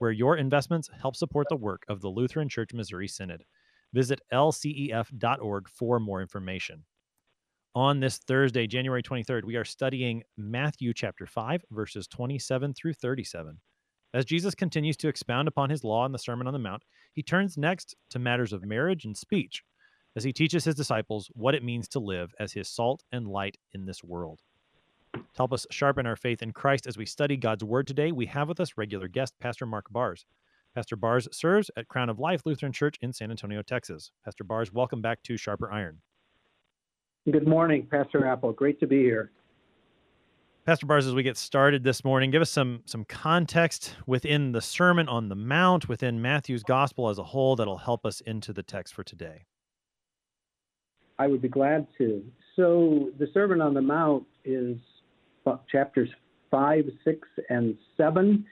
where your investments help support the work of the Lutheran Church Missouri Synod. Visit lcef.org for more information. On this Thursday, January 23rd, we are studying Matthew chapter 5, verses 27 through 37. As Jesus continues to expound upon his law in the Sermon on the Mount, he turns next to matters of marriage and speech as he teaches his disciples what it means to live as his salt and light in this world. To help us sharpen our faith in Christ as we study God's Word today, we have with us regular guest, Pastor Mark Barz. Pastor Barz serves at Crown of Life Lutheran Church in San Antonio, Texas. Pastor Barz, welcome back to Sharper Iron. Good morning, Pastor Appel. Great to be here. Pastor Barz, as we get started this morning, give us some some context within the Sermon on the Mount, within Matthew's Gospel as a whole, that'll help us into the text for today. I would be glad to. So, the Sermon on the Mount is chapters 5, 6, and 7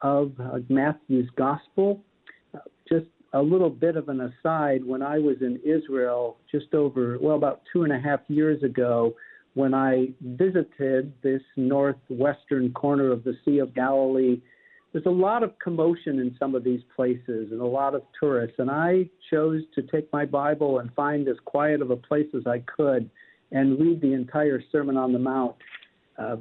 of Matthew's Gospel. Just a little bit of an aside when I was in Israel just over, well, about two and a half years ago, when I visited this northwestern corner of the Sea of Galilee, there's a lot of commotion in some of these places and a lot of tourists. And I chose to take my Bible and find as quiet of a place as I could and read the entire Sermon on the Mount uh,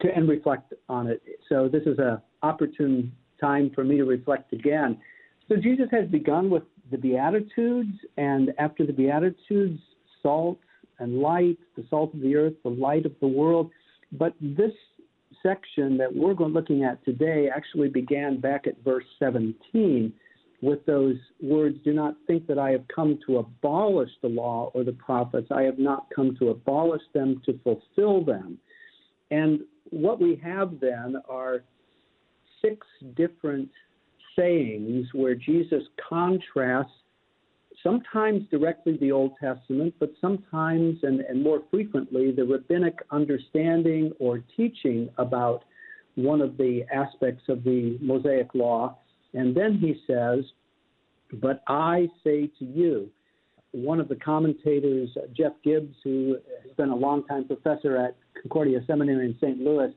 to, and reflect on it. So this is an opportune time for me to reflect again. So Jesus has begun with the Beatitudes, and after the Beatitudes, salt and light, the salt of the earth, the light of the world. But this section that we're looking at today actually began back at verse 17 with those words Do not think that I have come to abolish the law or the prophets. I have not come to abolish them, to fulfill them. And what we have then are six different sayings where Jesus contrasts sometimes directly the Old Testament, but sometimes and, and more frequently the rabbinic understanding or teaching about one of the aspects of the Mosaic law. And then he says, But I say to you, one of the commentators, Jeff Gibbs, who has been a longtime professor at Concordia Seminary in St. Louis,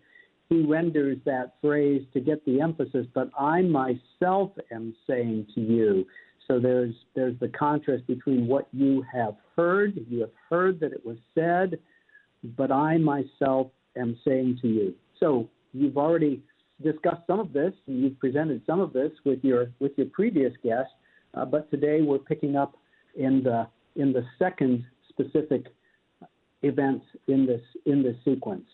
he renders that phrase to get the emphasis, but I myself am saying to you. So there's there's the contrast between what you have heard, you have heard that it was said, but I myself am saying to you. So you've already discussed some of this, you've presented some of this with your with your previous guest, uh, but today we're picking up in the in the second specific events in this in this sequence.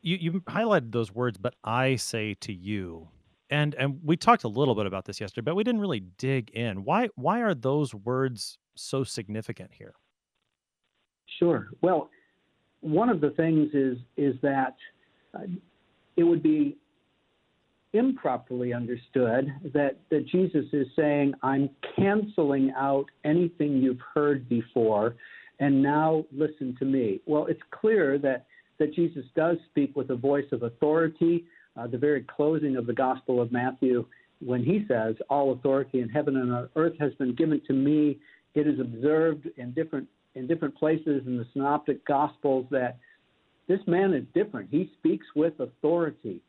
You you highlighted those words, but I say to you and and we talked a little bit about this yesterday, but we didn't really dig in. Why why are those words so significant here? Sure. Well, one of the things is is that uh, it would be improperly understood that that Jesus is saying, "I'm canceling out anything you've heard before, and now listen to me." Well, it's clear that that Jesus does speak with a voice of authority uh, the very closing of the Gospel of Matthew, when he says, All authority in heaven and on earth has been given to me, it is observed in different in different places in the synoptic gospels that this man is different. He speaks with authority.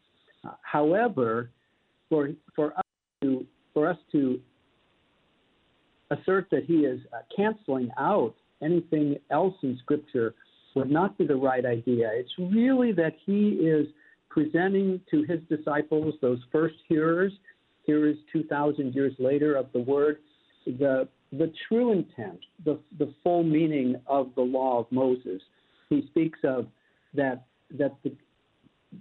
However, for for us to for us to assert that he is uh, canceling out anything else in Scripture would not be the right idea. It's really that he is presenting to his disciples, those first hearers, hearers 2,000 years later of the word, the, the true intent, the, the full meaning of the law of Moses. He speaks of that, that, the,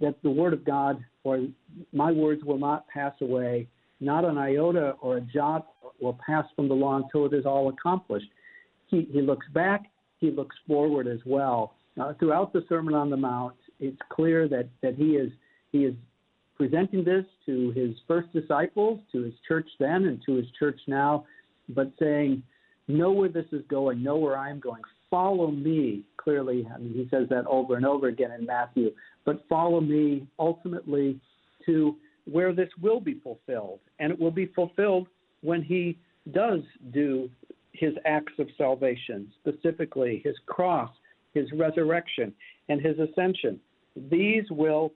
that the word of God, or my words will not pass away, not an iota or a jot will pass from the law until it is all accomplished. He, he looks back, he looks forward as well. Uh, throughout the Sermon on the Mount, it's clear that, that he is he is presenting this to his first disciples, to his church then, and to his church now. but saying, know where this is going, know where I'm going, follow me. Clearly, I mean, he says that over and over again in Matthew, but follow me ultimately to where this will be fulfilled. And it will be fulfilled when he does do his acts of salvation, specifically his cross, his resurrection, and his ascension. These will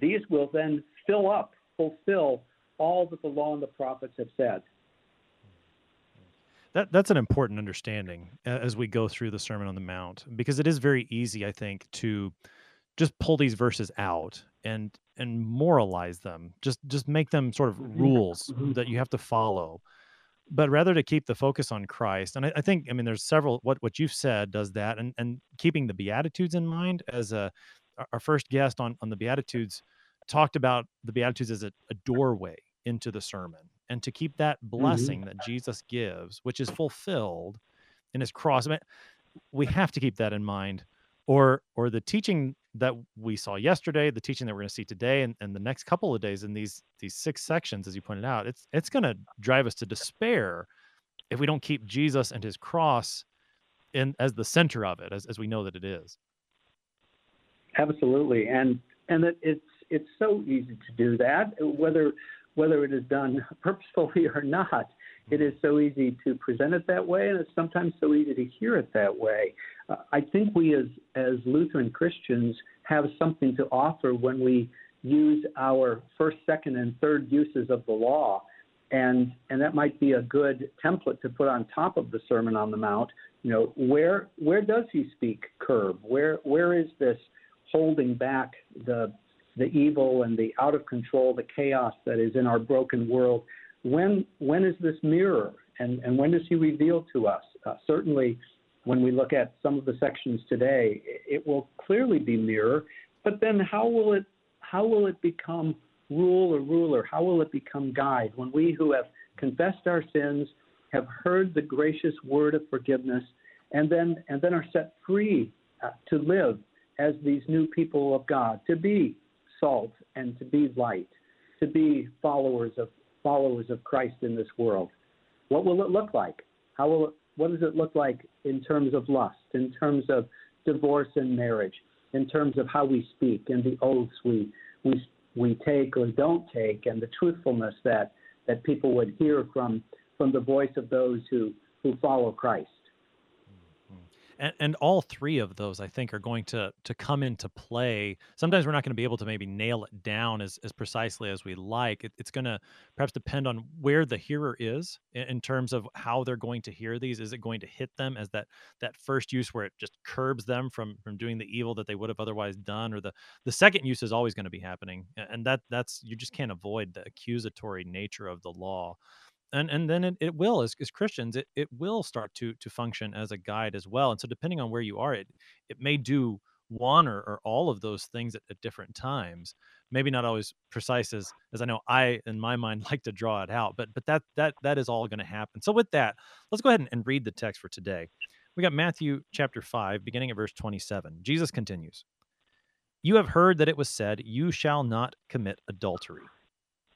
these will then fill up, fulfill all that the law and the prophets have said. That, that's an important understanding as we go through the Sermon on the Mount, because it is very easy, I think, to just pull these verses out and and moralize them, just just make them sort of mm-hmm. rules mm-hmm. that you have to follow, but rather to keep the focus on Christ. And I, I, think, I mean, there's several what what you've said does that, and and keeping the Beatitudes in mind as a our first guest on on the Beatitudes talked about the Beatitudes as a, a doorway into the sermon and to keep that mm-hmm. blessing mm-hmm. that Jesus gives, which is fulfilled in his cross. I mean, we have to keep that in mind. Or or the teaching that we saw yesterday, the teaching that we're going to see today and, and the next couple of days in these these six sections, as you pointed out, it's it's gonna drive us to despair if we don't keep Jesus and his cross in as the center of it, as, as we know that it is. Absolutely. And and it, it's it's so easy to do that, whether whether it is done purposefully or not. It is so easy to present it that way, and it's sometimes so easy to hear it that way. Uh, I think we, as as Lutheran Christians, have something to offer when we use our first, second, and third uses of the law, and and that might be a good template to put on top of the Sermon on the Mount. You know, where where does he speak curb? Where where is this holding back the the evil and the out of control, the chaos that is in our broken world. When when is this mirror, and and when does He reveal to us? Uh, certainly, when we look at some of the sections today, it will clearly be mirror. But then, how will it how will it become rule or ruler? How will it become guide? When we who have confessed our sins, have heard the gracious word of forgiveness, and then and then are set free uh, to live as these new people of God, to be salt and to be light, to be followers of followers of Christ in this world. What will it look like? How will it, what does it look like in terms of lust, in terms of divorce and marriage, in terms of how we speak and the oaths we we we take or don't take, and the truthfulness that that people would hear from from the voice of those who who follow Christ and, and all three of those i think are going to to come into play. Sometimes we're not going to be able to maybe nail it down as, as precisely as we like. It, it's going to perhaps depend on where the hearer is in, in, terms of how they're going to hear these. Is it going to hit them as that that first use where it just curbs them from from doing the evil that they would have otherwise done or the the second use is always going to be happening. And that that's you just can't avoid the accusatory nature of the law and and then it, it will as, as christians it, it will start to to function as a guide as well and so depending on where you are it it may do one or, or all of those things at, at different times. Maybe not always precise as as i know i in my mind like to draw it out but but that that that is all going to happen. So with that let's go ahead and, and read the text for today. We got matthew chapter 5 beginning at verse 27 jesus continues you have heard that it was said you shall not commit adultery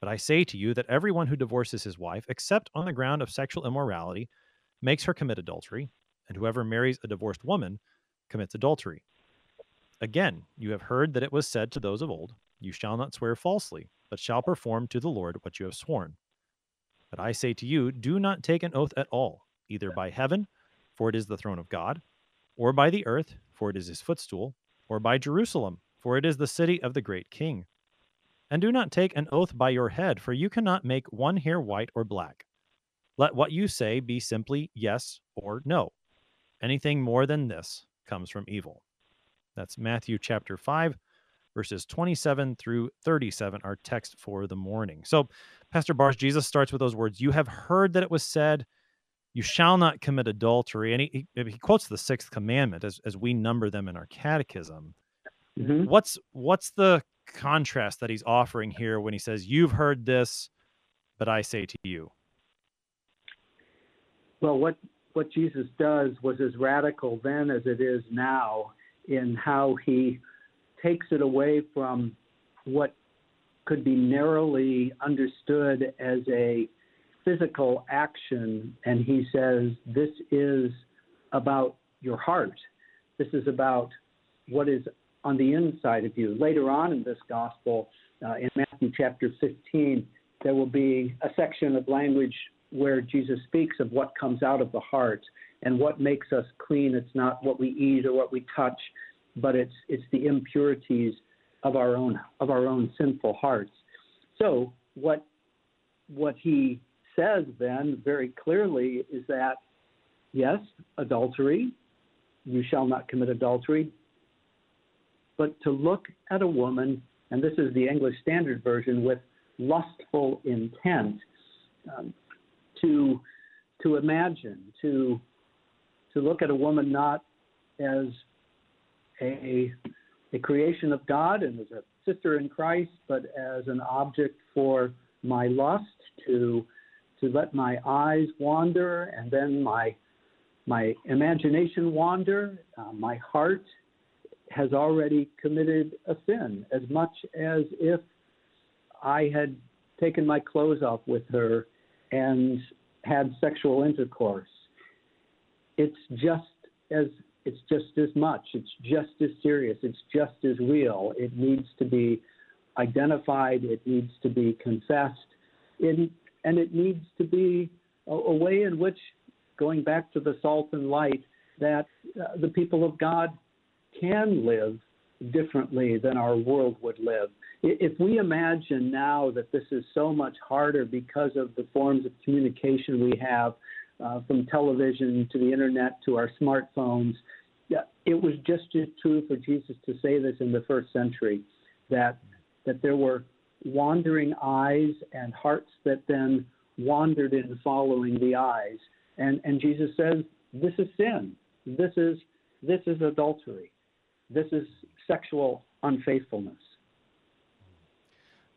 But I say to you that everyone who divorces his wife, except on the ground of sexual immorality, makes her commit adultery, and whoever marries a divorced woman commits adultery. Again, you have heard that it was said to those of old, You shall not swear falsely, but shall perform to the Lord what you have sworn. But I say to you, do not take an oath at all, either by heaven, for it is the throne of God, or by the earth, for it is his footstool, or by Jerusalem, for it is the city of the great king. And do not take an oath by your head, for you cannot make one hair white or black. Let what you say be simply yes or no. Anything more than this comes from evil. That's Matthew chapter 5, verses 27 through 37, our text for the morning. So, Pastor Barsh, Jesus starts with those words You have heard that it was said, you shall not commit adultery. And he, he, he quotes the sixth commandment as, as we number them in our catechism. Mm-hmm. What's what's the contrast that he's offering here when he says, You've heard this, but I say to you? Well, what what Jesus does was as radical then as it is now in how he takes it away from what could be narrowly understood as a physical action, and he says, This is about your heart. This is about what is on the inside of you. Later on in this gospel, uh, in Matthew chapter 15, there will be a section of language where Jesus speaks of what comes out of the heart and what makes us clean. It's not what we eat or what we touch, but it's it's the impurities of our own of our own sinful hearts. So what what he says then very clearly is that yes, adultery, you shall not commit adultery, but to look at a woman, and this is the English Standard Version, with lustful intent, um, to to imagine, to to look at a woman not as a a creation of God and as a sister in Christ, but as an object for my lust, to to let my eyes wander and then my my imagination wander, uh, my heart has already committed a sin as much as if I had taken my clothes off with her and had sexual intercourse. It's just as it's just as much. It's just as serious. It's just as real. It needs to be identified. It needs to be confessed. It, and it needs to be a, a, way in which, going back to the salt and light, that uh, the people of God can live differently than our world would live. If we imagine now that this is so much harder because of the forms of communication we have, uh, from television to the internet to our smartphones, it was just as true for Jesus to say this in the first century that that there were wandering eyes and hearts that then wandered in following the eyes. And and Jesus says, This is sin. This is this is adultery. This is sexual unfaithfulness.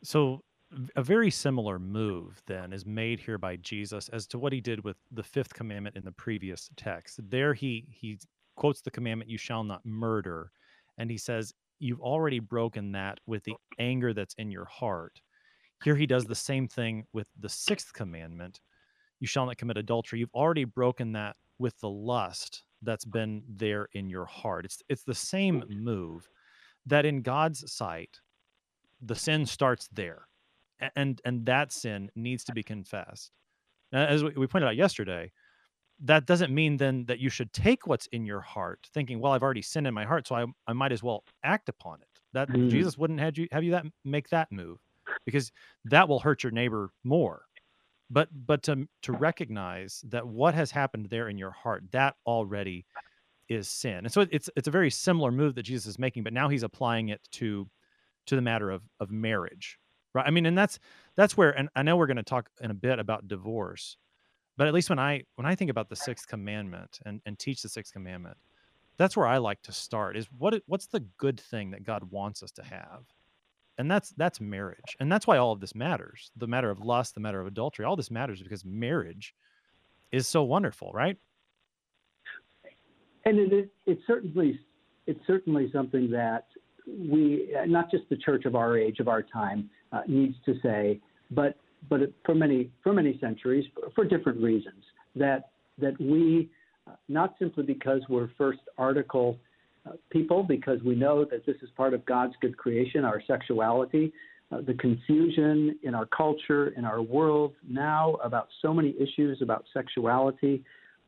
So a very similar move then is made here by Jesus as to what he did with the fifth commandment in the previous text. There he he quotes the commandment you shall not murder and he says you've already broken that with the anger that's in your heart. Here he does the same thing with the sixth commandment you shall not commit adultery. You've already broken that with the lust that's been there in your heart. It's it's the same move that in God's sight the sin starts there. And and that sin needs to be confessed. As we pointed out yesterday, that doesn't mean then that you should take what's in your heart thinking well i've already sinned in my heart so i, I might as well act upon it that mm-hmm. jesus wouldn't have you have you that make that move because that will hurt your neighbor more but but to to recognize that what has happened there in your heart that already is sin. And so it's it's a very similar move that jesus is making but now he's applying it to to the matter of of marriage right? I mean and that's that's where and i know we're going to talk in a bit about divorce but at least when i when i think about the sixth commandment and and teach the sixth commandment that's where i like to start is what what's the good thing that god wants us to have and that's that's marriage and that's why all of this matters the matter of lust the matter of adultery all this matters because marriage is so wonderful right? And it is it's certainly it's certainly something that we not just the church of our age of our time uh, needs to say but but for many for many centuries for different reasons that that we uh, not simply because we're first article people because we know that this is part of God's good creation our sexuality uh, the confusion in our culture in our world now about so many issues about sexuality.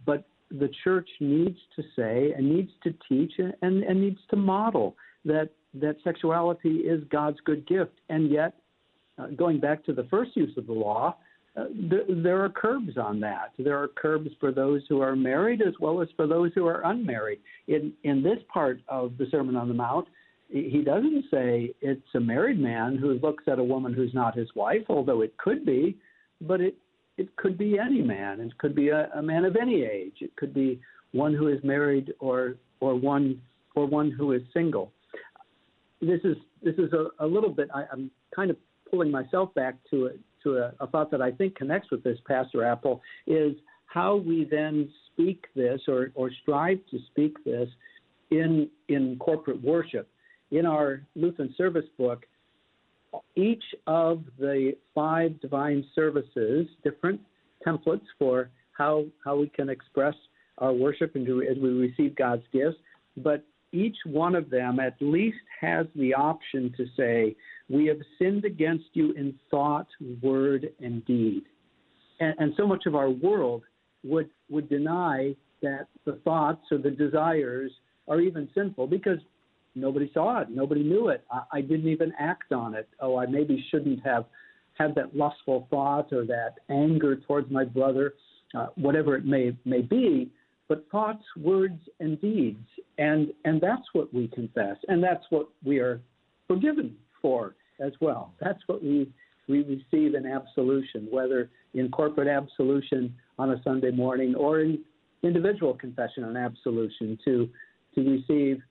But the church needs to say and needs to teach and, and needs to model that that sexuality is God's good gift. And yet uh, going back to the first use of the law, uh, th- there are curbs on that. There are curbs for those who are married as well as for those who are unmarried. In in this part of the Sermon on the Mount, he doesn't say it's a married man who looks at a woman who's not his wife, although it could be, but it it could be any man. It could be a, a man of any age. It could be one who is married or or one or one who is single. This is this is a, a little bit. I, I'm kind of pulling myself back to a, to a, a thought that I think connects with this, Pastor Appel, is how we then speak this or, or strive to speak this in in corporate worship. In our Lutheran service book, each of the five divine services, different templates for how how we can express our worship and do, as we receive God's gifts, but each one of them at least has the option to say, We have sinned against you in thought, word, and deed. And, and so much of our world would, would deny that the thoughts or the desires are even sinful because nobody saw it, nobody knew it. I, I didn't even act on it. Oh, I maybe shouldn't have had that lustful thought or that anger towards my brother, uh, whatever it may may be but thoughts, words, and deeds. And, and that's what we confess, and that's what we are forgiven for as well. That's what we, we receive in absolution, whether in corporate absolution on a Sunday morning or in individual confession and absolution, to, to receive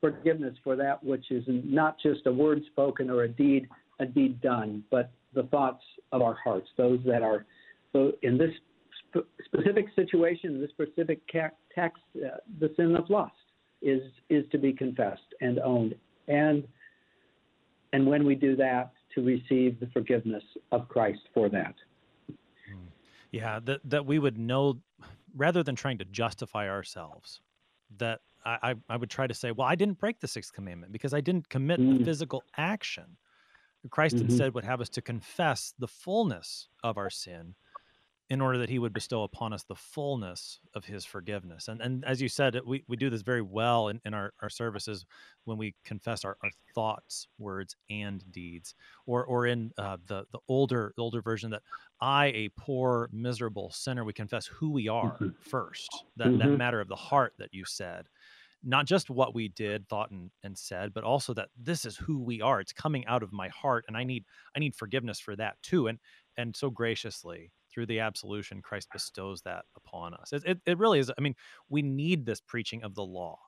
forgiveness for that which is not just a word spoken or a deed, a deed done, but the thoughts of our hearts, those that are so in this specific situation, this specific text, uh, the sin of lust is is to be confessed and owned, and and when we do that, to receive the forgiveness of Christ for that. Hmm. Yeah, that that we would know, rather than trying to justify ourselves, that I, I would try to say, well, I didn't break the sixth commandment because I didn't commit mm. the physical action. Christ mm-hmm. instead would have us to confess the fullness of our sin in order that he would bestow upon us the fullness of his forgiveness. And and as you said, we, we do this very well in, in our, our services when we confess our, our thoughts, words, and deeds. Or or in uh, the the older older version that I, a poor, miserable sinner, we confess who we are mm-hmm. first. That mm-hmm. that matter of the heart that you said. Not just what we did, thought, and, and said, but also that this is who we are. It's coming out of my heart, and I need I need forgiveness for that too. And and so graciously through the absolution, Christ bestows that upon us. It, it, it, really is. I mean, we need this preaching of the law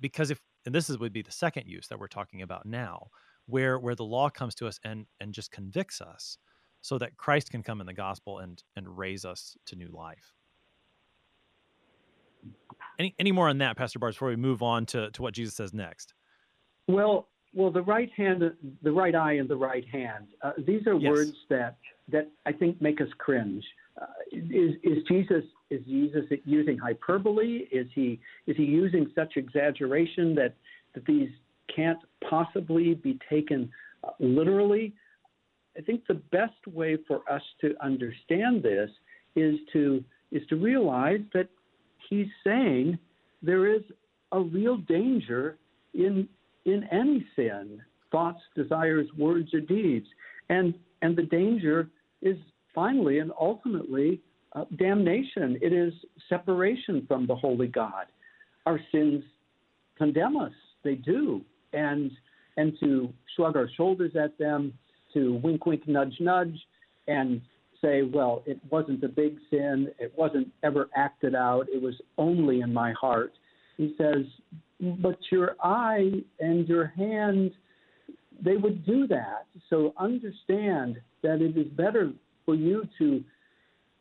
because if, and this is would be the second use that we're talking about now, where where the law comes to us and and just convicts us, so that Christ can come in the gospel and and raise us to new life. Any any more on that, Pastor Barz, before we move on to to what Jesus says next? Well, well, the right hand, the right eye, and the right hand. Uh, these are yes. words that that I think make us cringe. Uh, is, is Jesus is Jesus using hyperbole? Is he is he using such exaggeration that that these can't possibly be taken uh, literally? I think the best way for us to understand this is to is to realize that he's saying there is a real danger in in any sin, thoughts, desires, words, or deeds. And, and the danger is finally and ultimately uh, damnation. It is separation from the holy God. Our sins condemn us, they do. And, and to shrug our shoulders at them, to wink, wink, nudge, nudge, and say, well, it wasn't a big sin, it wasn't ever acted out, it was only in my heart. He says, but your eye and your hand, they would do that. So understand that it is better for you to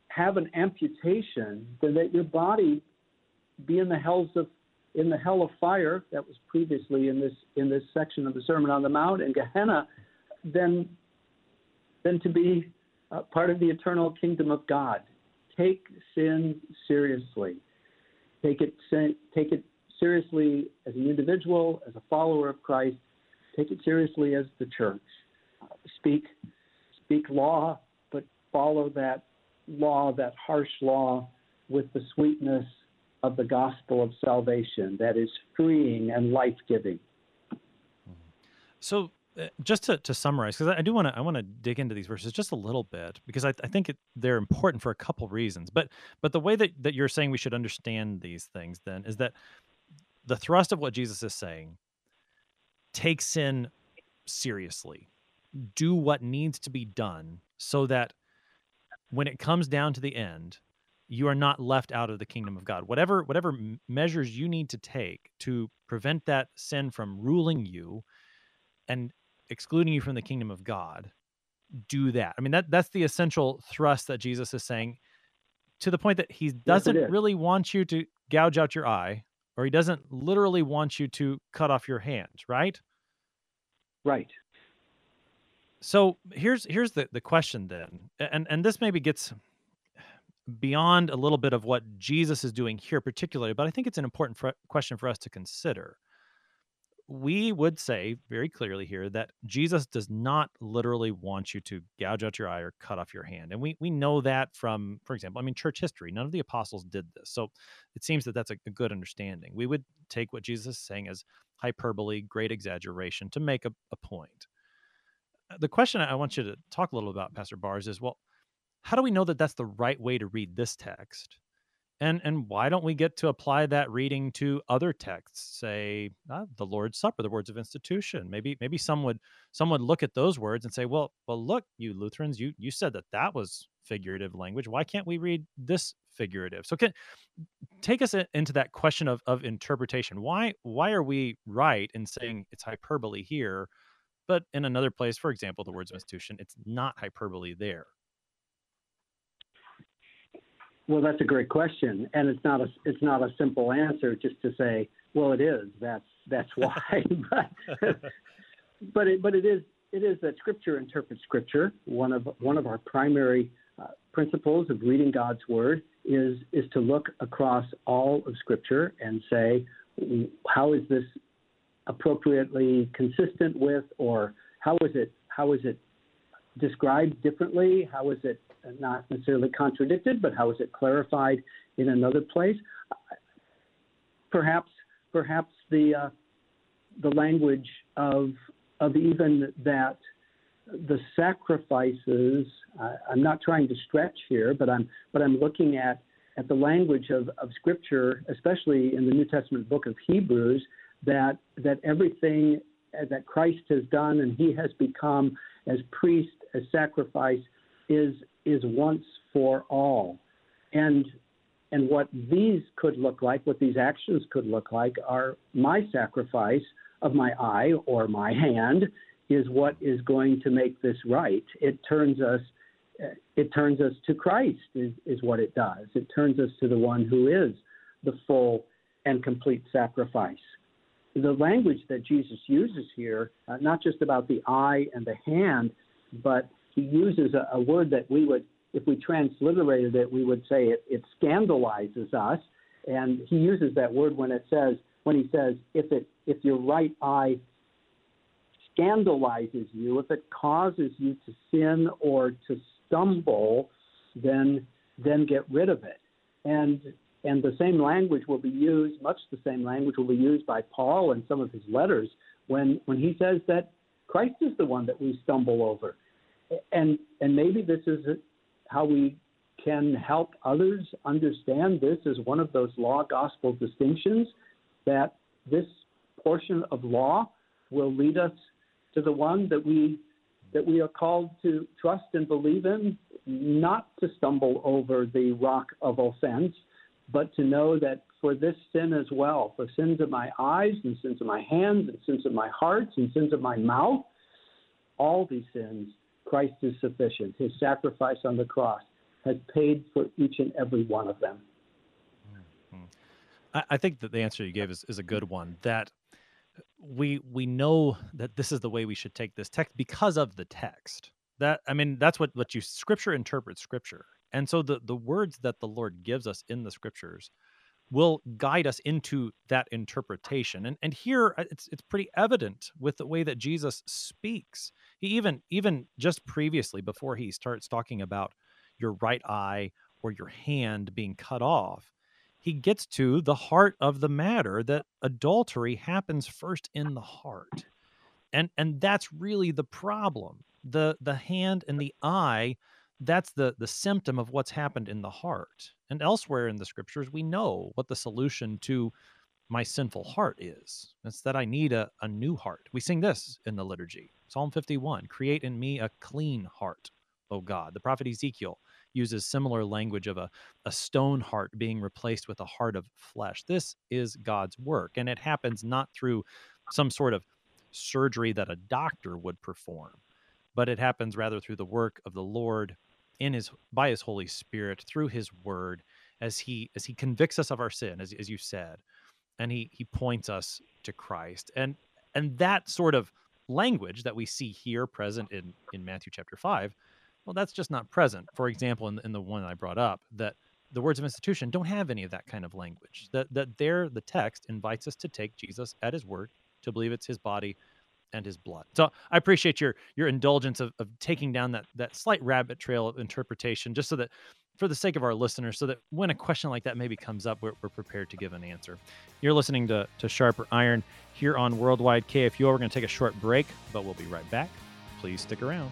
have an amputation than that your body be in the hells of in the hell of fire that was previously in this in this section of the Sermon on the Mount in Gehenna, than than to be uh, part of the eternal kingdom of God. Take sin seriously. Take it take it seriously as an individual, as a follower of Christ. Take it seriously as the church. Speak, speak law, but follow that law, that harsh law, with the sweetness of the gospel of salvation that is freeing and life giving. So, uh, just to, to summarize, because I do want to I want to dig into these verses just a little bit because I, I think it, they're important for a couple reasons. But but the way that, that you're saying we should understand these things then is that the thrust of what Jesus is saying take sin seriously. Do what needs to be done so that when it comes down to the end, you are not left out of the kingdom of God. Whatever whatever measures you need to take to prevent that sin from ruling you and excluding you from the kingdom of God, do that. I mean that that's the essential thrust that Jesus is saying to the point that he doesn't yes, really want you to gouge out your eye or he doesn't literally want you to cut off your hand, right? Right. So here's here's the the question then, and and this maybe gets beyond a little bit of what Jesus is doing here particularly, but I think it's an important fr- question for us to consider. We would say very clearly here that Jesus does not literally want you to gouge out your eye or cut off your hand. And we, we know that from, for example, I mean, church history. None of the apostles did this. So it seems that that's a, a good understanding. We would take what Jesus is saying as hyperbole, great exaggeration to make a, a point. Uh, the question I want you to talk a little about, Pastor Barz, is well, how do we know that that's the right way to read this text? And and why don't we get to apply that reading to other texts, say uh, the Lord's Supper, the words of institution? Maybe maybe some would some would look at those words and say, well, well, look, you Lutherans, you you said that that was figurative language. Why can't we read this figurative? So can take us into that question of of interpretation. Why why are we right in saying it's hyperbole here, but in another place, for example, the words of institution, it's not hyperbole there? Well, that's a great question, and it's not a it's not a simple answer just to say, well, it is. That's that's why. but but it, but it is it is that Scripture interprets Scripture. One of one of our primary uh, principles of reading God's Word is is to look across all of Scripture and say, how is this appropriately consistent with, or how is it how is it described differently? How is it not necessarily contradicted, but how is it clarified in another place? Perhaps, perhaps the uh, the language of of even that the sacrifices. Uh, I'm not trying to stretch here, but I'm but I'm looking at at the language of, of Scripture, especially in the New Testament book of Hebrews, that that everything that Christ has done and He has become as priest, as sacrifice, is is once for all. And and what these could look like, what these actions could look like, are my sacrifice of my eye or my hand is what is going to make this right. It turns us it turns us to Christ is, is what it does. It turns us to the one who is the full and complete sacrifice. The language that Jesus uses here, uh, not just about the eye and the hand, but he uses a, a, word that we would, if we transliterated it, we would say it, it scandalizes us. And he uses that word when it says, when he says, if it, if your right eye scandalizes you, if it causes you to sin or to stumble, then then get rid of it. And and the same language will be used, much the same language will be used by Paul in some of his letters when when he says that Christ is the one that we stumble over and and maybe this is how we can help others understand this as one of those law gospel distinctions that this portion of law will lead us to the one that we that we are called to trust and believe in, not to stumble over the rock of offense, but to know that for this sin as well, for sins of my eyes and sins of my hands and sins of my heart and sins of my mouth, all these sins Christ is sufficient. His sacrifice on the cross has paid for each and every one of them. Mm-hmm. I think that the answer you gave is, is a good one. That we we know that this is the way we should take this text because of the text. That I mean, that's what what you Scripture interprets Scripture, and so the the words that the Lord gives us in the Scriptures will guide us into that interpretation. And and here uh, it's it's pretty evident with the way that Jesus speaks. He even even just previously before he starts talking about your right eye or your hand being cut off, he gets to the heart of the matter that adultery happens first in the heart. And and that's really the problem. The the hand and the eye that's the the symptom of what's happened in the heart and elsewhere in the scriptures we know what the solution to my sinful heart is. It's that i need a, a new heart. We sing this in the liturgy psalm 51 create in me a clean heart o god. The prophet ezekiel uses similar language of a, a stone heart being replaced with a heart of flesh. This is God's work, and it happens not through some sort of surgery that a doctor would perform, but it happens rather through the work of the Lord in his by his Holy Spirit through his word as he as he convicts us of our sin, as, as you said, and he he points us to Christ. And and that sort of language that we see here present in in Matthew chapter five, well, that's just not present. For example, in, in the one I brought up, that the words of institution don't have any of that kind of language. That that there the text invites us to take Jesus at his word, to believe it's his body and his blood. So I appreciate your your indulgence of, of taking down that that slight rabbit trail of interpretation, just so that for the sake of our listeners, so that when a question like that maybe comes up, we're, we're prepared to give an answer. You're listening to, to Sharper Iron here on Worldwide KFUO. We're going to take a short break, but we'll be right back. Please stick around.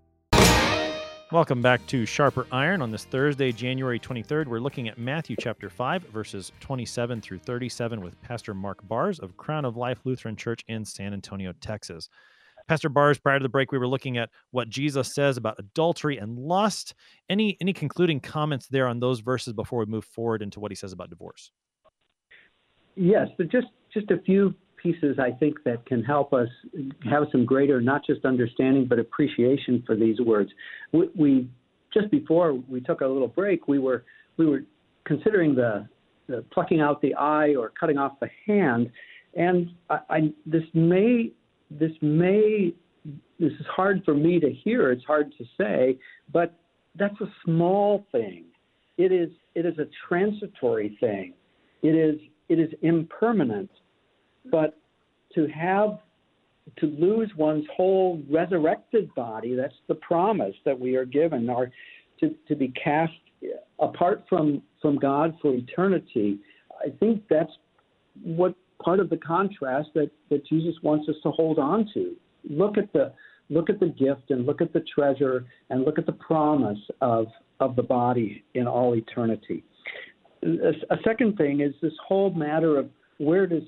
Welcome back to Sharper Iron on this Thursday, January 23rd. We're looking at Matthew chapter 5, verses 27 through 37 with Pastor Mark Barz of Crown of Life Lutheran Church in San Antonio, Texas. Pastor Barz, prior to the break, we were looking at what Jesus says about adultery and lust. Any any concluding comments there on those verses before we move forward into what he says about divorce? Yes, but just just a few pieces I think that can help us have some greater, not just understanding, but appreciation for these words. We, we just before we took a little break, we were we were considering the, the plucking out the eye or cutting off the hand, and I, I, this may this may this is hard for me to hear. It's hard to say, but that's a small thing. It is it is a transitory thing. It is it is impermanent. But to have to lose one's whole resurrected body, that's the promise that we are given, or to, to be cast apart from, from God for eternity. I think that's what part of the contrast that, that Jesus wants us to hold on to. Look at the look at the gift and look at the treasure and look at the promise of, of the body in all eternity. A, a second thing is this whole matter of where does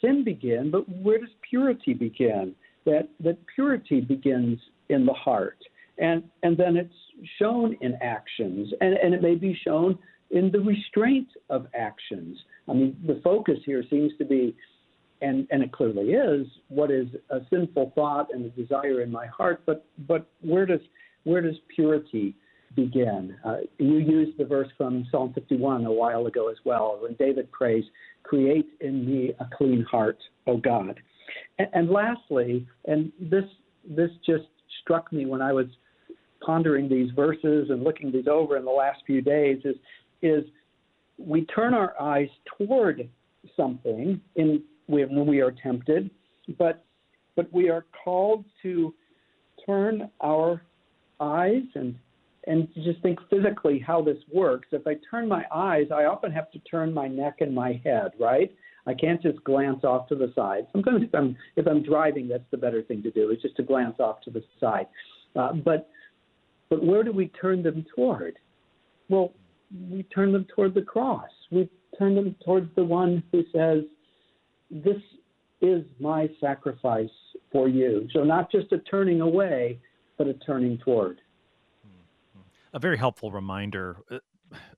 sin begin, but where does purity begin? That that purity begins in the heart, and and then it's shown in actions, and and it may be shown in the restraint of actions. I mean, the focus here seems to be, and and it clearly is, what is a sinful thought and a desire in my heart, but but where does where does purity begin. Uh, you used the verse from Psalm 51 a while ago as well, when David prays, Create in me a clean heart, O God. And, and lastly, and this, this just struck me when I was pondering these verses and looking these over in the last few days, is, is we turn our eyes toward something in, when we are tempted, but, but we are called to turn our eyes and and just think physically how this works. If I turn my eyes, I often have to turn my neck and my head, right? I can't just glance off to the side. Sometimes if I'm if I'm driving, that's the better thing to do is just to glance off to the side. Uh, but but where do we turn them toward? Well, we turn them toward the cross. We turn them towards the one who says, "This is my sacrifice for you." So not just a turning away, but a turning toward a very helpful reminder, uh,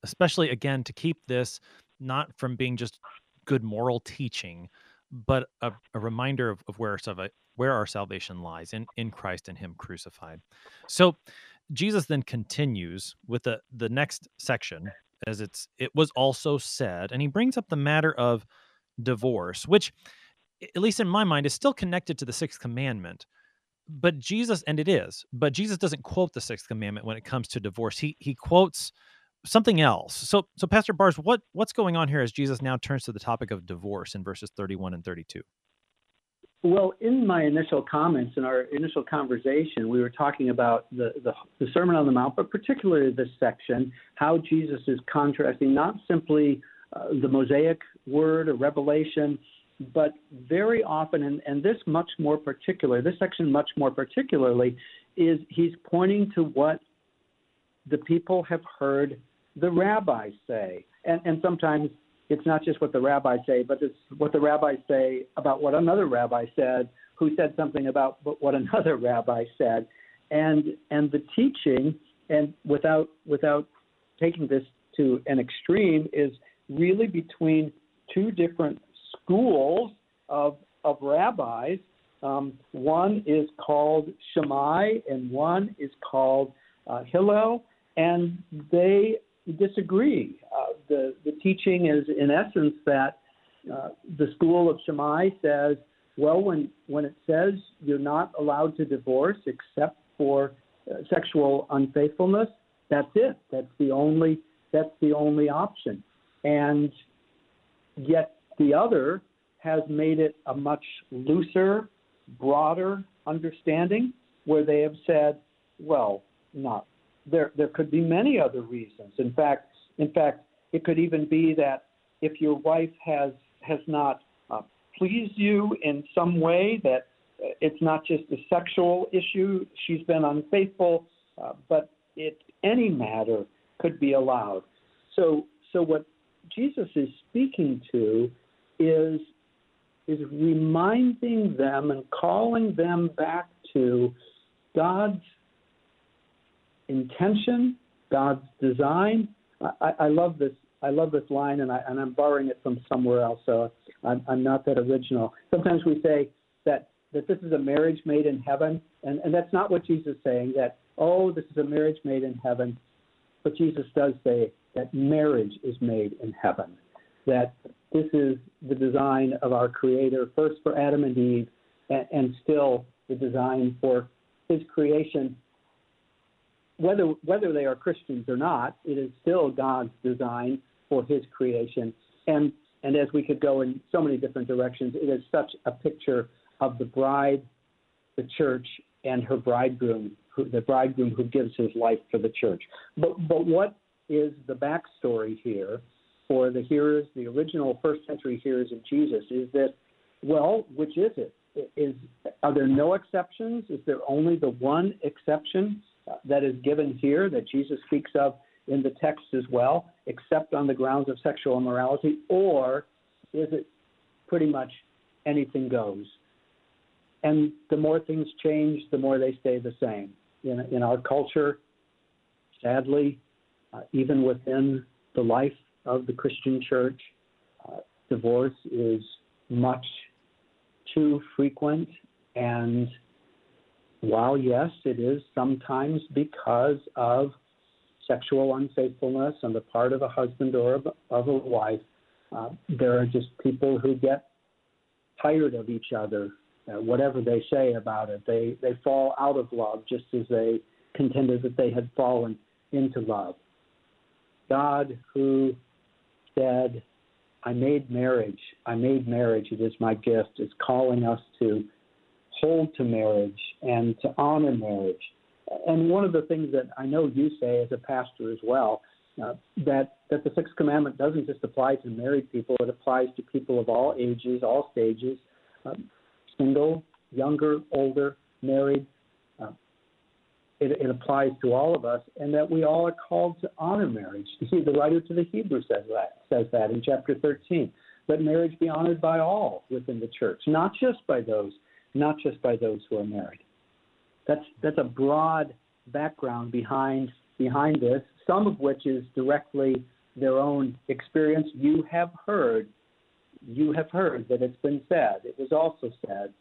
especially again to keep this not from being just good moral teaching, but a, a reminder of, of where our where our salvation lies in in Christ and Him crucified. So Jesus then continues with the the next section as it's it was also said, and he brings up the matter of divorce, which at least in my mind is still connected to the sixth commandment but Jesus, and it is, but Jesus doesn't quote the sixth commandment when it comes to divorce. He he quotes something else. So, so Pastor Barz, what what's going on here as Jesus now turns to the topic of divorce in verses 31 and 32? Well, in my initial comments in our initial conversation, we were talking about the, the, the, Sermon on the Mount, but particularly this section, how Jesus is contrasting not simply uh, the Mosaic word or revelation, but very often, and, and this much more particular, this section much more particularly, is he's pointing to what the people have heard the rabbis say. And, and sometimes it's not just what the rabbis say, but it's what the rabbis say about what another rabbi said, who said something about what another rabbi said. And, and the teaching, and without, without taking this to an extreme, is really between two different schools of, of rabbis. Um, one is called Shammai, and one is called uh, Hillel, and they disagree. Uh, the, the teaching is, in essence, that uh, the school of Shammai says, well, when, when it says you're not allowed to divorce except for uh, sexual unfaithfulness, that's it. That's the only that's the only option. And yet the other has made it a much looser, broader understanding where they have said, well, not there there could be many other reasons. In fact, in fact, it could even be that if your wife has has not uh, pleased you in some way, that it's not just a sexual issue, she's been unfaithful, uh, but it any matter could be allowed. So so what Jesus is speaking to is is reminding them and calling them back to God's intention, God's design. I, I love this. I love this line, and, I, and I'm borrowing it from somewhere else, so I'm, I'm not that original. Sometimes we say that that this is a marriage made in heaven, and, and that's not what Jesus is saying. That oh, this is a marriage made in heaven, but Jesus does say that marriage is made in heaven. That this is the design of our Creator, first for Adam and Eve, and, and still the design for His creation whether whether they are Christians or not, it is still God's design for His creation. And and as we could go in so many different directions, it is such a picture of the bride, the church, and her bridegroom, who, the bridegroom who gives his life for the church. But but what is the backstory here for the hearers, the original first century hearers of Jesus? Is that well, which is it? Is are there no exceptions? Is there only the one exception? that is given here that Jesus speaks of in the text as well, except on the grounds of sexual immorality, or is it pretty much anything goes? And the more things change, the more they stay the same. In, in our culture, sadly, uh, even within the life of the Christian church, uh, divorce is much too frequent and while yes, it is sometimes because of sexual unfaithfulness on the part of a husband or of, a wife, uh, there are just people who get tired of each other, uh, whatever they say about it. They they fall out of love just as they contended that they had fallen into love. God, who said, "I made marriage. I made marriage. It is my gift," is calling us to hold to marriage and to honor marriage. And one of the things that I know you say as a pastor as well, uh, that that the sixth commandment doesn't just apply to married people; it applies to people of all ages, all stages, um, single, younger, older, married. It, it, applies to all of us, and that we all are called to honor marriage. You See, the writer to the Hebrews says that says that in chapter 13. Let marriage be honored by all within the church, not just by those not just by those who are married. That's that's a broad background behind behind this, some of which is directly their own experience. You have heard, you have heard that it's been said. It was also said,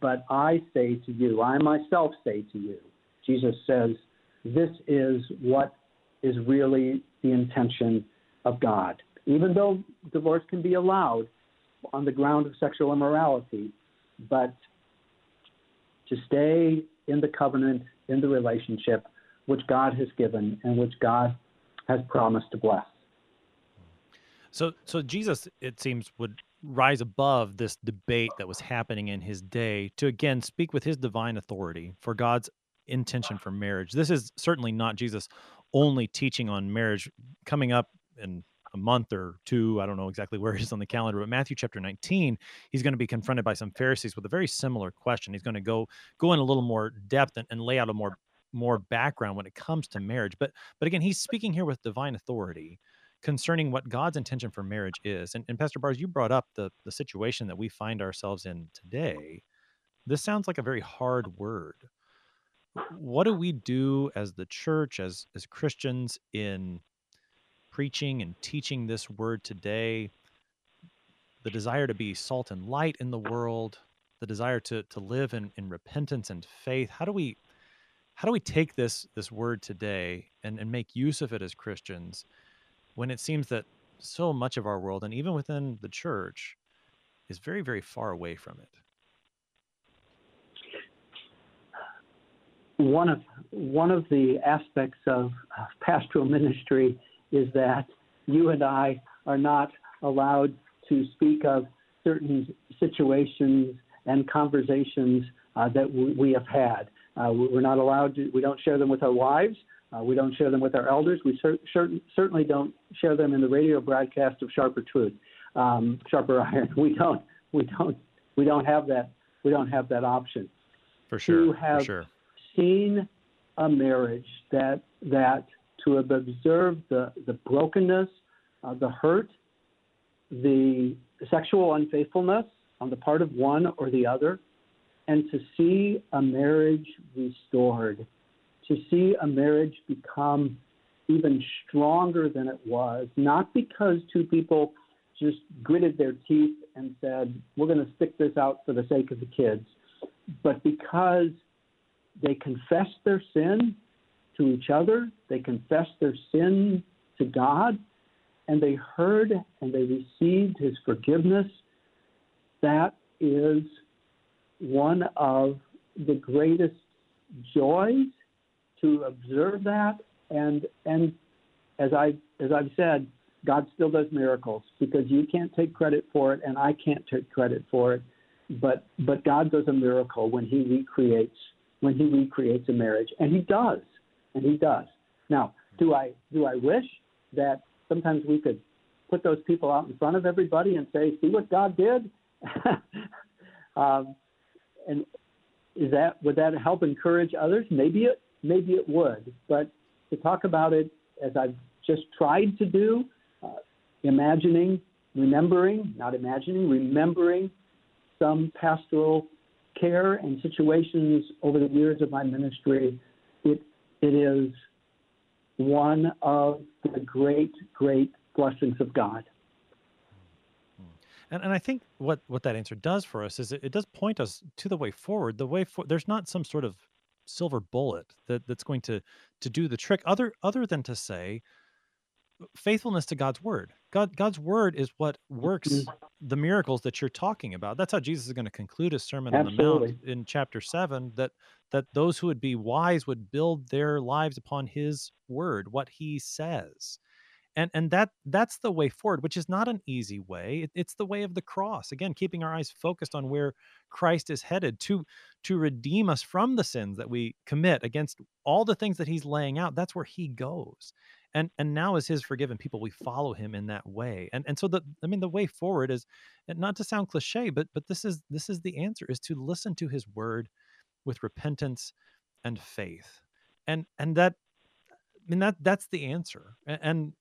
but I say to you, I myself say to you. Jesus says, this is what is really the intention of God. Even though divorce can be allowed on the ground of sexual immorality, but to stay in the covenant, in the relationship which God has given and which God has promised to bless. So, so Jesus, it seems, would rise above this debate that was happening in his day to again speak with his divine authority for God's intention for marriage. This is certainly not Jesus only teaching on marriage coming up in a month or two. I don't know exactly where he's on the calendar, but Matthew chapter 19, he's going to be confronted by some Pharisees with a very similar question. He's going to go go in a little more depth and, and lay out a more more background when it comes to marriage. But but again, he's speaking here with divine authority concerning what God's intention for marriage is. And, and Pastor Barz, you brought up the the situation that we find ourselves in today. This sounds like a very hard word. What do we do as the church, as as Christians in preaching and teaching this word today? The desire to be salt and light in the world, the desire to to live in, in repentance and faith. How do we how do we take this this word today and, and make use of it as Christians when it seems that so much of our world and even within the church is very, very far away from it? One of one of the aspects of pastoral ministry is that you and I are not allowed to speak of certain situations and conversations uh, that we have had. Uh, we're not allowed to, we don't share them with our wives. Uh, we don't share them with our elders. We cer- cer- certainly don't share them in the radio broadcast of Sharper Truth, um, Sharper Iron. We don't, we don't, we don't have that. We don't have that option. For sure. To have for sure. Seen a marriage that that to have observed the the brokenness, uh, the hurt, the sexual unfaithfulness on the part of one or the other, and to see a marriage restored, to see a marriage become even stronger than it was, not because two people just gritted their teeth and said, we're going to stick this out for the sake of the kids, but because they confessed their sin to each other, they confessed their sin to God, and they heard and they received his forgiveness. That is one of the greatest joys to observe that and and as I as I've said, God still does miracles because you can't take credit for it and I can't take credit for it. But but God does a miracle when He recreates when He recreates a marriage, and He does, and He does. Now, do I do I wish that sometimes we could put those people out in front of everybody and say, "See what God did"? um, and is that would that help encourage others? Maybe it maybe it would, but to talk about it as I've just tried to do, uh, imagining, remembering, not imagining, remembering some pastoral care and situations over the years of my ministry, it it is one of the great, great blessings of God. And, and I think what, what that answer does for us is it, it does point us to the way forward. The way for there's not some sort of silver bullet that, that's going to to do the trick other other than to say faithfulness to God's word. God God's word is what works mm-hmm. the miracles that you're talking about. That's how Jesus is going to conclude his sermon Absolutely. on the mount in chapter 7 that that those who would be wise would build their lives upon his word, what he says and and that that's the way forward which is not an easy way it, it's the way of the cross again keeping our eyes focused on where christ is headed to to redeem us from the sins that we commit against all the things that he's laying out that's where he goes and and now as his forgiven people we follow him in that way and and so the i mean the way forward is not to sound cliche but but this is this is the answer is to listen to his word with repentance and faith and and that I mean that that's the answer. And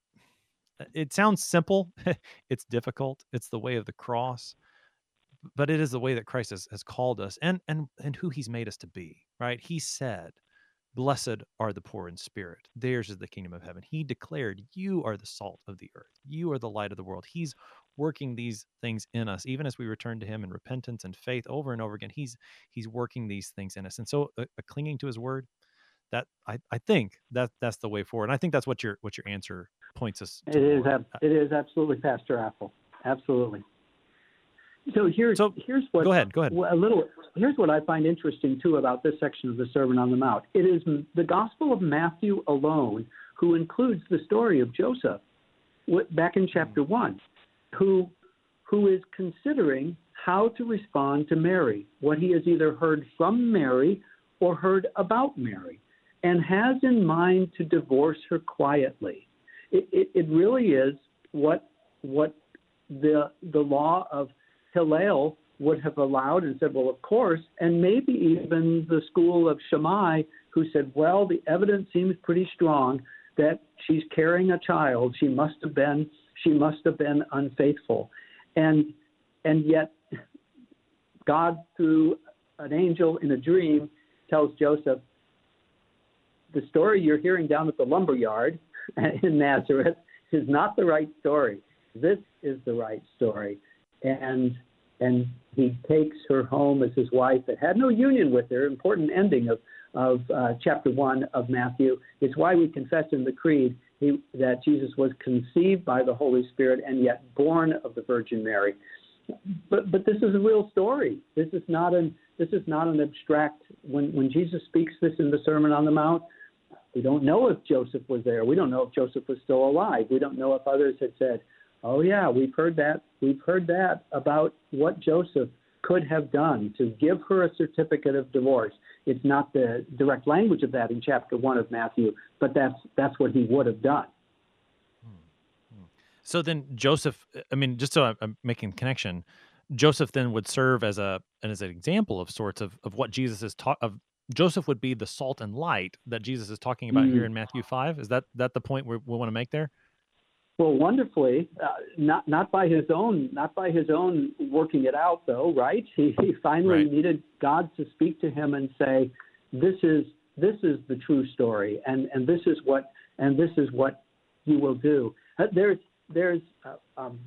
uh, it sounds simple it's difficult it's the way of the cross but it is the way that christ has, has called us and and and who he's made us to be right he said blessed are the poor in spirit. Theirs is the kingdom of heaven. He declared you are the salt of the earth. You are the light of the world. He's working these things in us. Even as we return to him in repentance and faith over and over again he's he's working these things in us. And so a, a clinging to his word that I, I think that that's the way forward. And I think that's what your what your answer points us. It is it is absolutely Pastor Appel, absolutely. So here's so, here's what go ahead go ahead a little here's what I find interesting too about this section of the Sermon on the Mount. It is the Gospel of Matthew alone who includes the story of Joseph back in chapter mm-hmm. 1, who, who is considering how to respond to Mary, what he has either heard from Mary or heard about Mary, and has in mind to divorce her quietly. It, it, it really is what, what the, the law of Hillel would have allowed and said, well, of course, and maybe even the school of Shammai who said, well, the evidence seems pretty strong that she's carrying a child. She must have been she must have been unfaithful, and and yet God through an angel in a dream tells Joseph, the story you're hearing down at the lumber yard in Nazareth is not the right story. This is the right story, and and he takes her home as his wife that had no union with her. Important ending of of uh, chapter one of Matthew. It's why we confess in the creed he, that Jesus was conceived by the Holy Spirit and yet born of the Virgin Mary. But but this is a real story. This is not an this is not an abstract. When when Jesus speaks this in the Sermon on the Mount, we don't know if Joseph was there. We don't know if Joseph was still alive. We don't know if others had said, "Oh yeah, we've heard that. We've heard that about what Joseph could have done to give her a certificate of divorce. It's not the direct language of that in chapter one of Matthew, but that's that's what he would have done. So then Joseph, I mean, just so I'm making connection, Joseph then would serve as a and as an example of sorts of, of what Jesus is taught of Joseph would be the salt and light that Jesus is talking about mm. here in Matthew five. Is that that the point we, we want to make there? Well, wonderfully, uh, not not by his own not by his own working it out though, right? He, he finally right. needed God to speak to him and say, "This is this is the true story, and and this is what and this is what you will do." Uh, there's there's uh, um,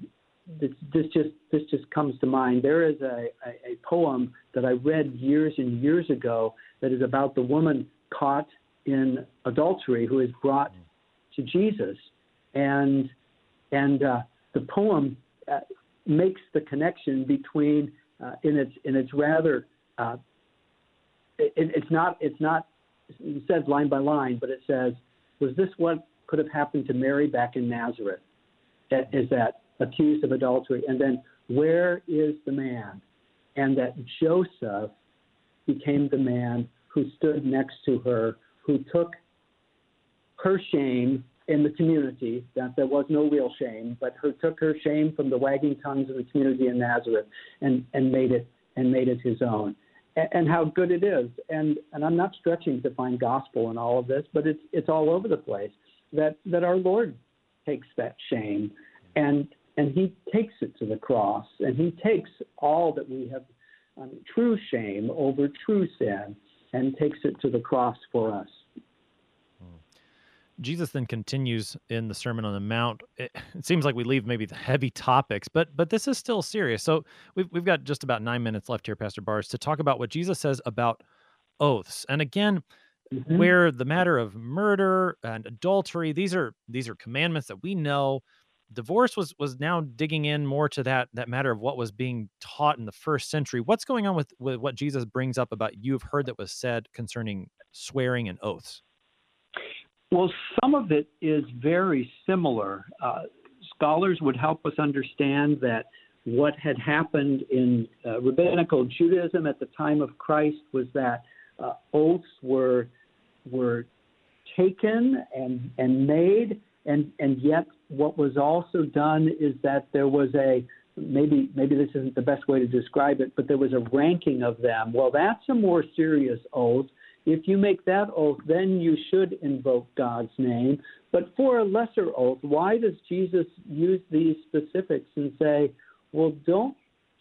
this, this just this just comes to mind. There is a, a, a poem that I read years and years ago that is about the woman caught in adultery who is brought to Jesus, and and uh, the poem uh, makes the connection between uh, in its in its rather uh, it, it's not it's not it says line by line, but it says was this what could have happened to Mary back in Nazareth? Is that accused of adultery? And then where is the man? And that Joseph became the man who stood next to her, who took her shame in the community that there was no real shame, but who took her shame from the wagging tongues of the community in Nazareth and, and made it and made it his own. And, and how good it is. And and I'm not stretching to find gospel in all of this, but it's it's all over the place that that our Lord takes that shame and and he takes it to the cross and he takes all that we have um, true shame over true sin and takes it to the cross for us. Jesus then continues in the Sermon on the Mount. It, it, seems like we leave maybe the heavy topics, but but this is still serious. So we've we've got just about nine minutes left here, Pastor Barz, to talk about what Jesus says about oaths. And again, mm-hmm. where the matter of murder and adultery, these are these are commandments that we know. Divorce was was now digging in more to that that matter of what was being taught in the first century. What's going on with, with what Jesus brings up about you have heard that was said concerning swearing and oaths? Well, some of it is very similar. Uh, scholars would help us understand that what had happened in uh, rabbinical Judaism at the time of Christ was that uh, oaths were were taken and and made, and and yet what was also done is that there was a maybe maybe this isn't the best way to describe it, but there was a ranking of them. Well, that's a more serious oath if you make that oath, then you should invoke God's name. But for a lesser oath, why does Jesus use these specifics and say, well, don't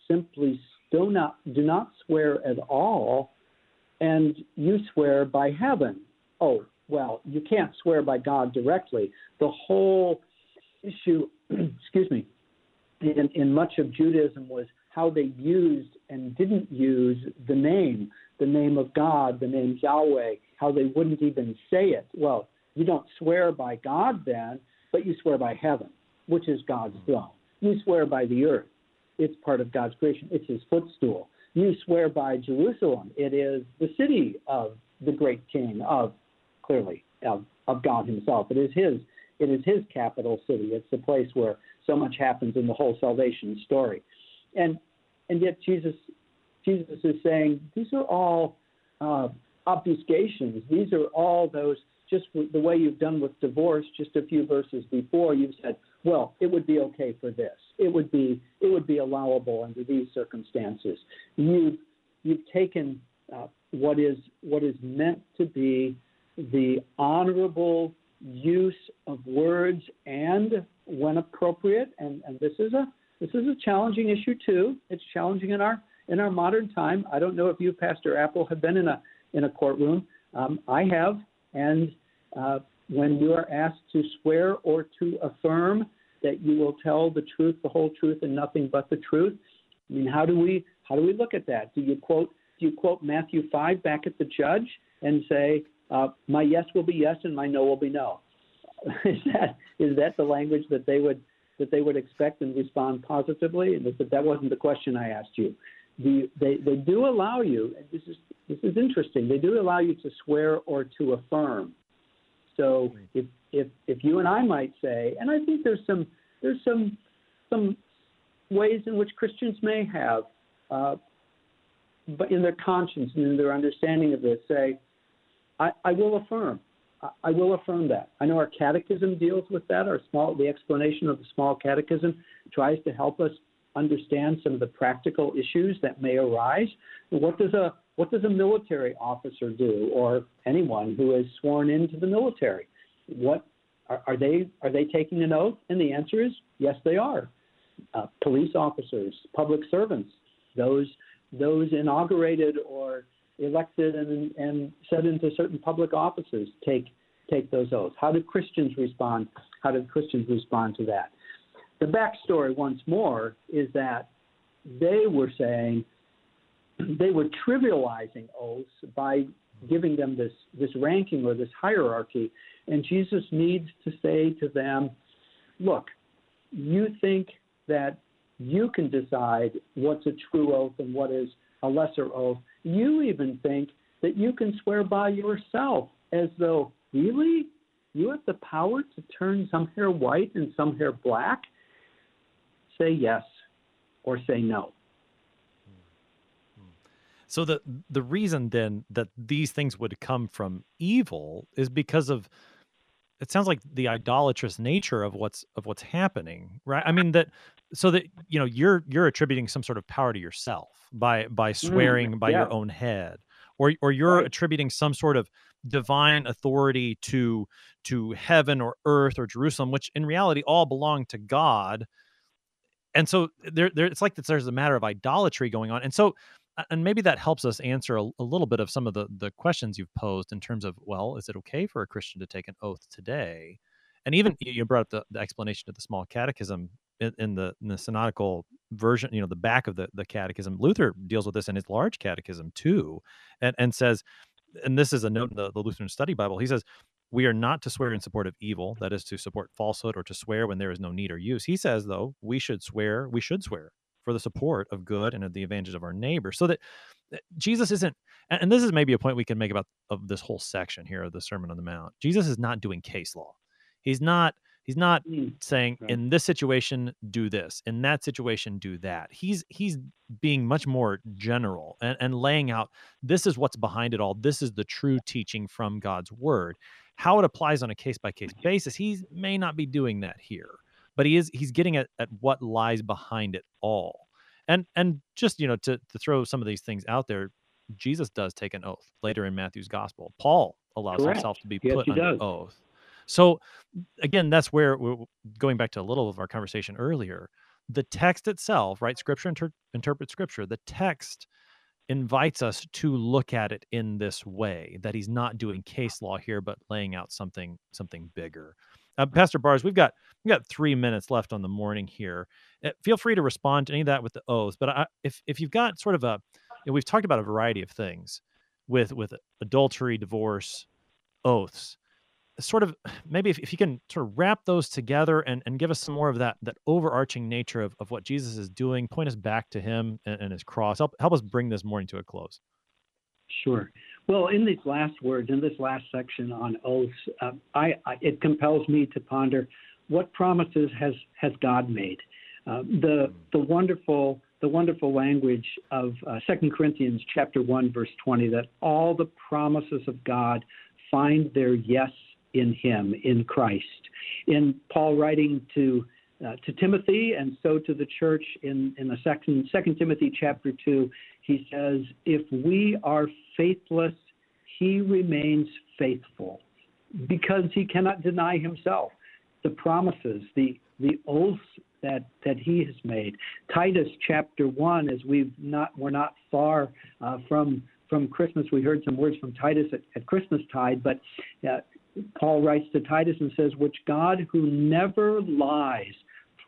simply do not, do not swear at all, and you swear by heaven? Oh, well, you can't swear by God directly. The whole issue, excuse me, in, in much of Judaism was how they used and didn't use the name the name of God, the name Yahweh, how they wouldn't even say it. Well, you don't swear by God then, but you swear by heaven, which is God's throne. You swear by the earth. It's part of God's creation. It's his footstool. You swear by Jerusalem. It is the city of the great king of, clearly, of, of God Himself. It is His. It is His capital city. It's the place where so much happens in the whole salvation story, and and yet Jesus Jesus is saying these are all uh, obfuscations. These are all those just the way you've done with divorce just a few verses before you've said well it would be okay for this it would be it would be allowable under these circumstances you've you've taken uh, what is what is meant to be the honorable use of words and when appropriate and, and this is a this is a challenging issue too it's challenging in our in our modern time i don't know if you pastor appel have been in a in a courtroom um, i have and uh, when you are asked to swear or to affirm that you will tell the truth, the whole truth, and nothing but the truth, I mean, how do we how do we look at that? Do you quote do you quote Matthew five back at the judge and say, uh, "My yes will be yes and my no will be no"? is that is that the language that they would that they would expect and respond positively? And but that wasn't the question I asked you. The, they, they do allow you, and this is, this is interesting, they do allow you to swear or to affirm. So if, if, if you and I might say, and I think there's some, there's some, some ways in which Christians may have, uh, but in their conscience and in their understanding of this, say, I, I will affirm. I, will affirm that. I know our catechism deals with that. Our small, the explanation of the small catechism tries to help us understand some of the practical issues that may arise. What does a what does a military officer do, or anyone who is sworn into the military? What are, are they are they taking an oath? And the answer is yes, they are. Uh, police officers, public servants, those those inaugurated or elected and, and set into certain public offices take take those oaths. How do Christians respond? How do Christians respond to that? The backstory, once more, is that they were saying they were trivializing oaths by giving them this, this ranking or this hierarchy. And Jesus needs to say to them, look, you think that you can decide what's a true oath and what is a lesser oath. You even think that you can swear by yourself as though, really? You have the power to turn some hair white and some hair black? say yes or say no. So the the reason then that these things would come from evil is because of it sounds like the idolatrous nature of what's of what's happening, right? I mean that so that you know you're you're attributing some sort of power to yourself by by mm, swearing mm, by yeah. your own head or or you're right. attributing some sort of divine authority to to heaven or earth or Jerusalem which in reality all belong to God and so there, there it's like there's a matter of idolatry going on and so and maybe that helps us answer a, a, little bit of some of the the questions you've posed in terms of well is it okay for a christian to take an oath today and even you brought up the, the explanation of the small catechism in, the in the synodical version you know the back of the, the catechism luther deals with this in his large catechism too and, and says and this is a note in the, the lutheran study bible he says we are not to swear in support of evil, that is to support falsehood or to swear when there is no need or use. He says, though, we should swear, we should swear for the support of good and of the advantage of our neighbor. So that eh, Jesus isn't, and this is maybe a point we can make about of this whole section here of the Sermon on the Mount. Jesus is not doing case law. He's not He's not mm, saying right. in this situation do this, in that situation do that. He's he's being much more general and, and laying out this is what's behind it all. This is the true teaching from God's word. How it applies on a case by case basis, he may not be doing that here, but he is he's getting at, at what lies behind it all. And and just you know to to throw some of these things out there, Jesus does take an oath later in Matthew's gospel. Paul allows Correct. himself to be yes, put under does. oath. So again, that's where we're going back to a little of our conversation earlier. The text itself, right? Scripture inter- interprets scripture. The text invites us to look at it in this way that he's not doing case law here but laying out something something bigger uh, pastor barz we've got we've got three minutes left on the morning here uh, feel free to respond to any of that with the oaths but I, if if you've got sort of a you know, we've talked about a variety of things with with adultery divorce oaths sort of maybe if, if you can sort of wrap those together and, and give us some more of that that overarching nature of, of what jesus is doing point us back to him and, and his cross. Help help us bring this morning to a close. Sure. Well, in these last words, in this last section on oaths, uh, I, I, it compels me to ponder what promises has has God made. Uh, the the wonderful the wonderful language of uh, 2 Corinthians chapter 1 verse 20 that all the promises of God find their yes in him in Christ. In Paul writing to uh, to Timothy and so to the church in, in the second, second Timothy chapter 2, he says, If we are faithless, he remains faithful because he cannot deny himself. The promises, the, the oaths that, that he has made. Titus chapter 1, as we've not, we're not far uh, from, from Christmas, we heard some words from Titus at, at Christmas tide, but uh, Paul writes to Titus and says, Which God, who never lies,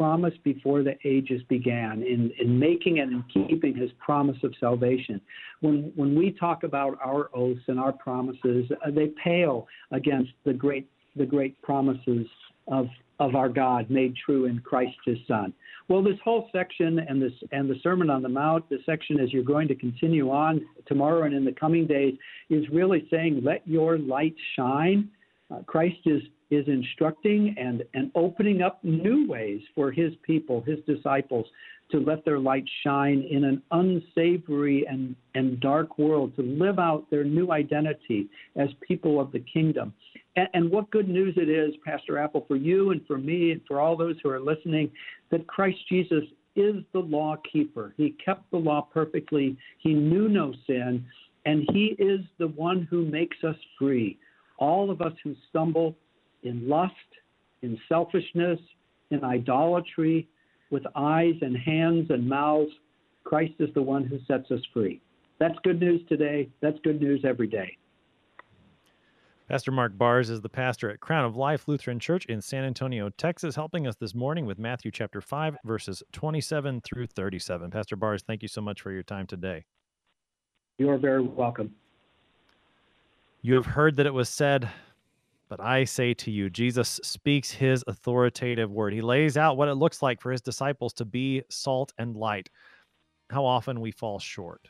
promised before the ages began in, in making and in keeping his promise of salvation. When, when we talk about our oaths and our promises, uh, they pale against the great, the great promises of, of our God made true in Christ his Son. Well, this whole section and this and the Sermon on the Mount, the section as you're going to continue on tomorrow and in the coming days, is really saying, "Let your light shine." Uh, Christ is is instructing and, and opening up new ways for his people, his disciples, to let their light shine in an unsavory and, and dark world, to live out their new identity as people of the kingdom. And, and what good news it is, Pastor Appel, for you and for me and for all those who are listening, that Christ Jesus is the law keeper. He kept the law perfectly, he knew no sin, and he is the one who makes us free. All of us who stumble, in lust, in selfishness, in idolatry, with eyes and hands and mouths. Christ is the one who sets us free. That's good news today. That's good news every day. Pastor Mark Barz is the pastor at Crown of Life Lutheran Church in San Antonio, Texas, helping us this morning with Matthew chapter 5, verses 27 through 37. Pastor Barz, thank you so much for your time today. You are very welcome. You have heard that it was said, but I say to you, Jesus speaks his authoritative word. He lays out what it looks like for his disciples to be salt and light. How often we fall short.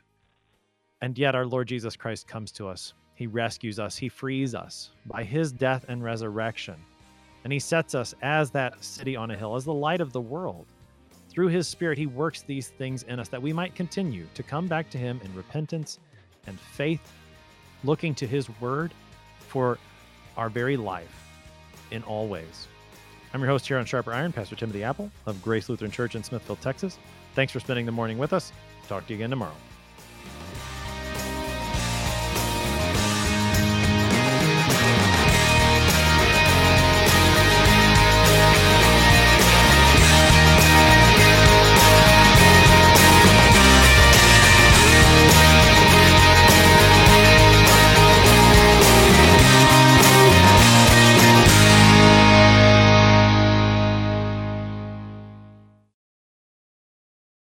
And yet our Lord Jesus Christ comes to us. He rescues us, he frees us by his death and resurrection. And he sets us as that city on a hill, as the light of the world. Through his spirit, he works these things in us that we might continue to come back to him in repentance and faith, looking to his word for our very life in all ways. I'm your host here on Sharper Iron, Pastor Timothy Appel of Grace Lutheran Church in Smithville, Texas. Thanks for spending the morning with us. Talk to you again tomorrow.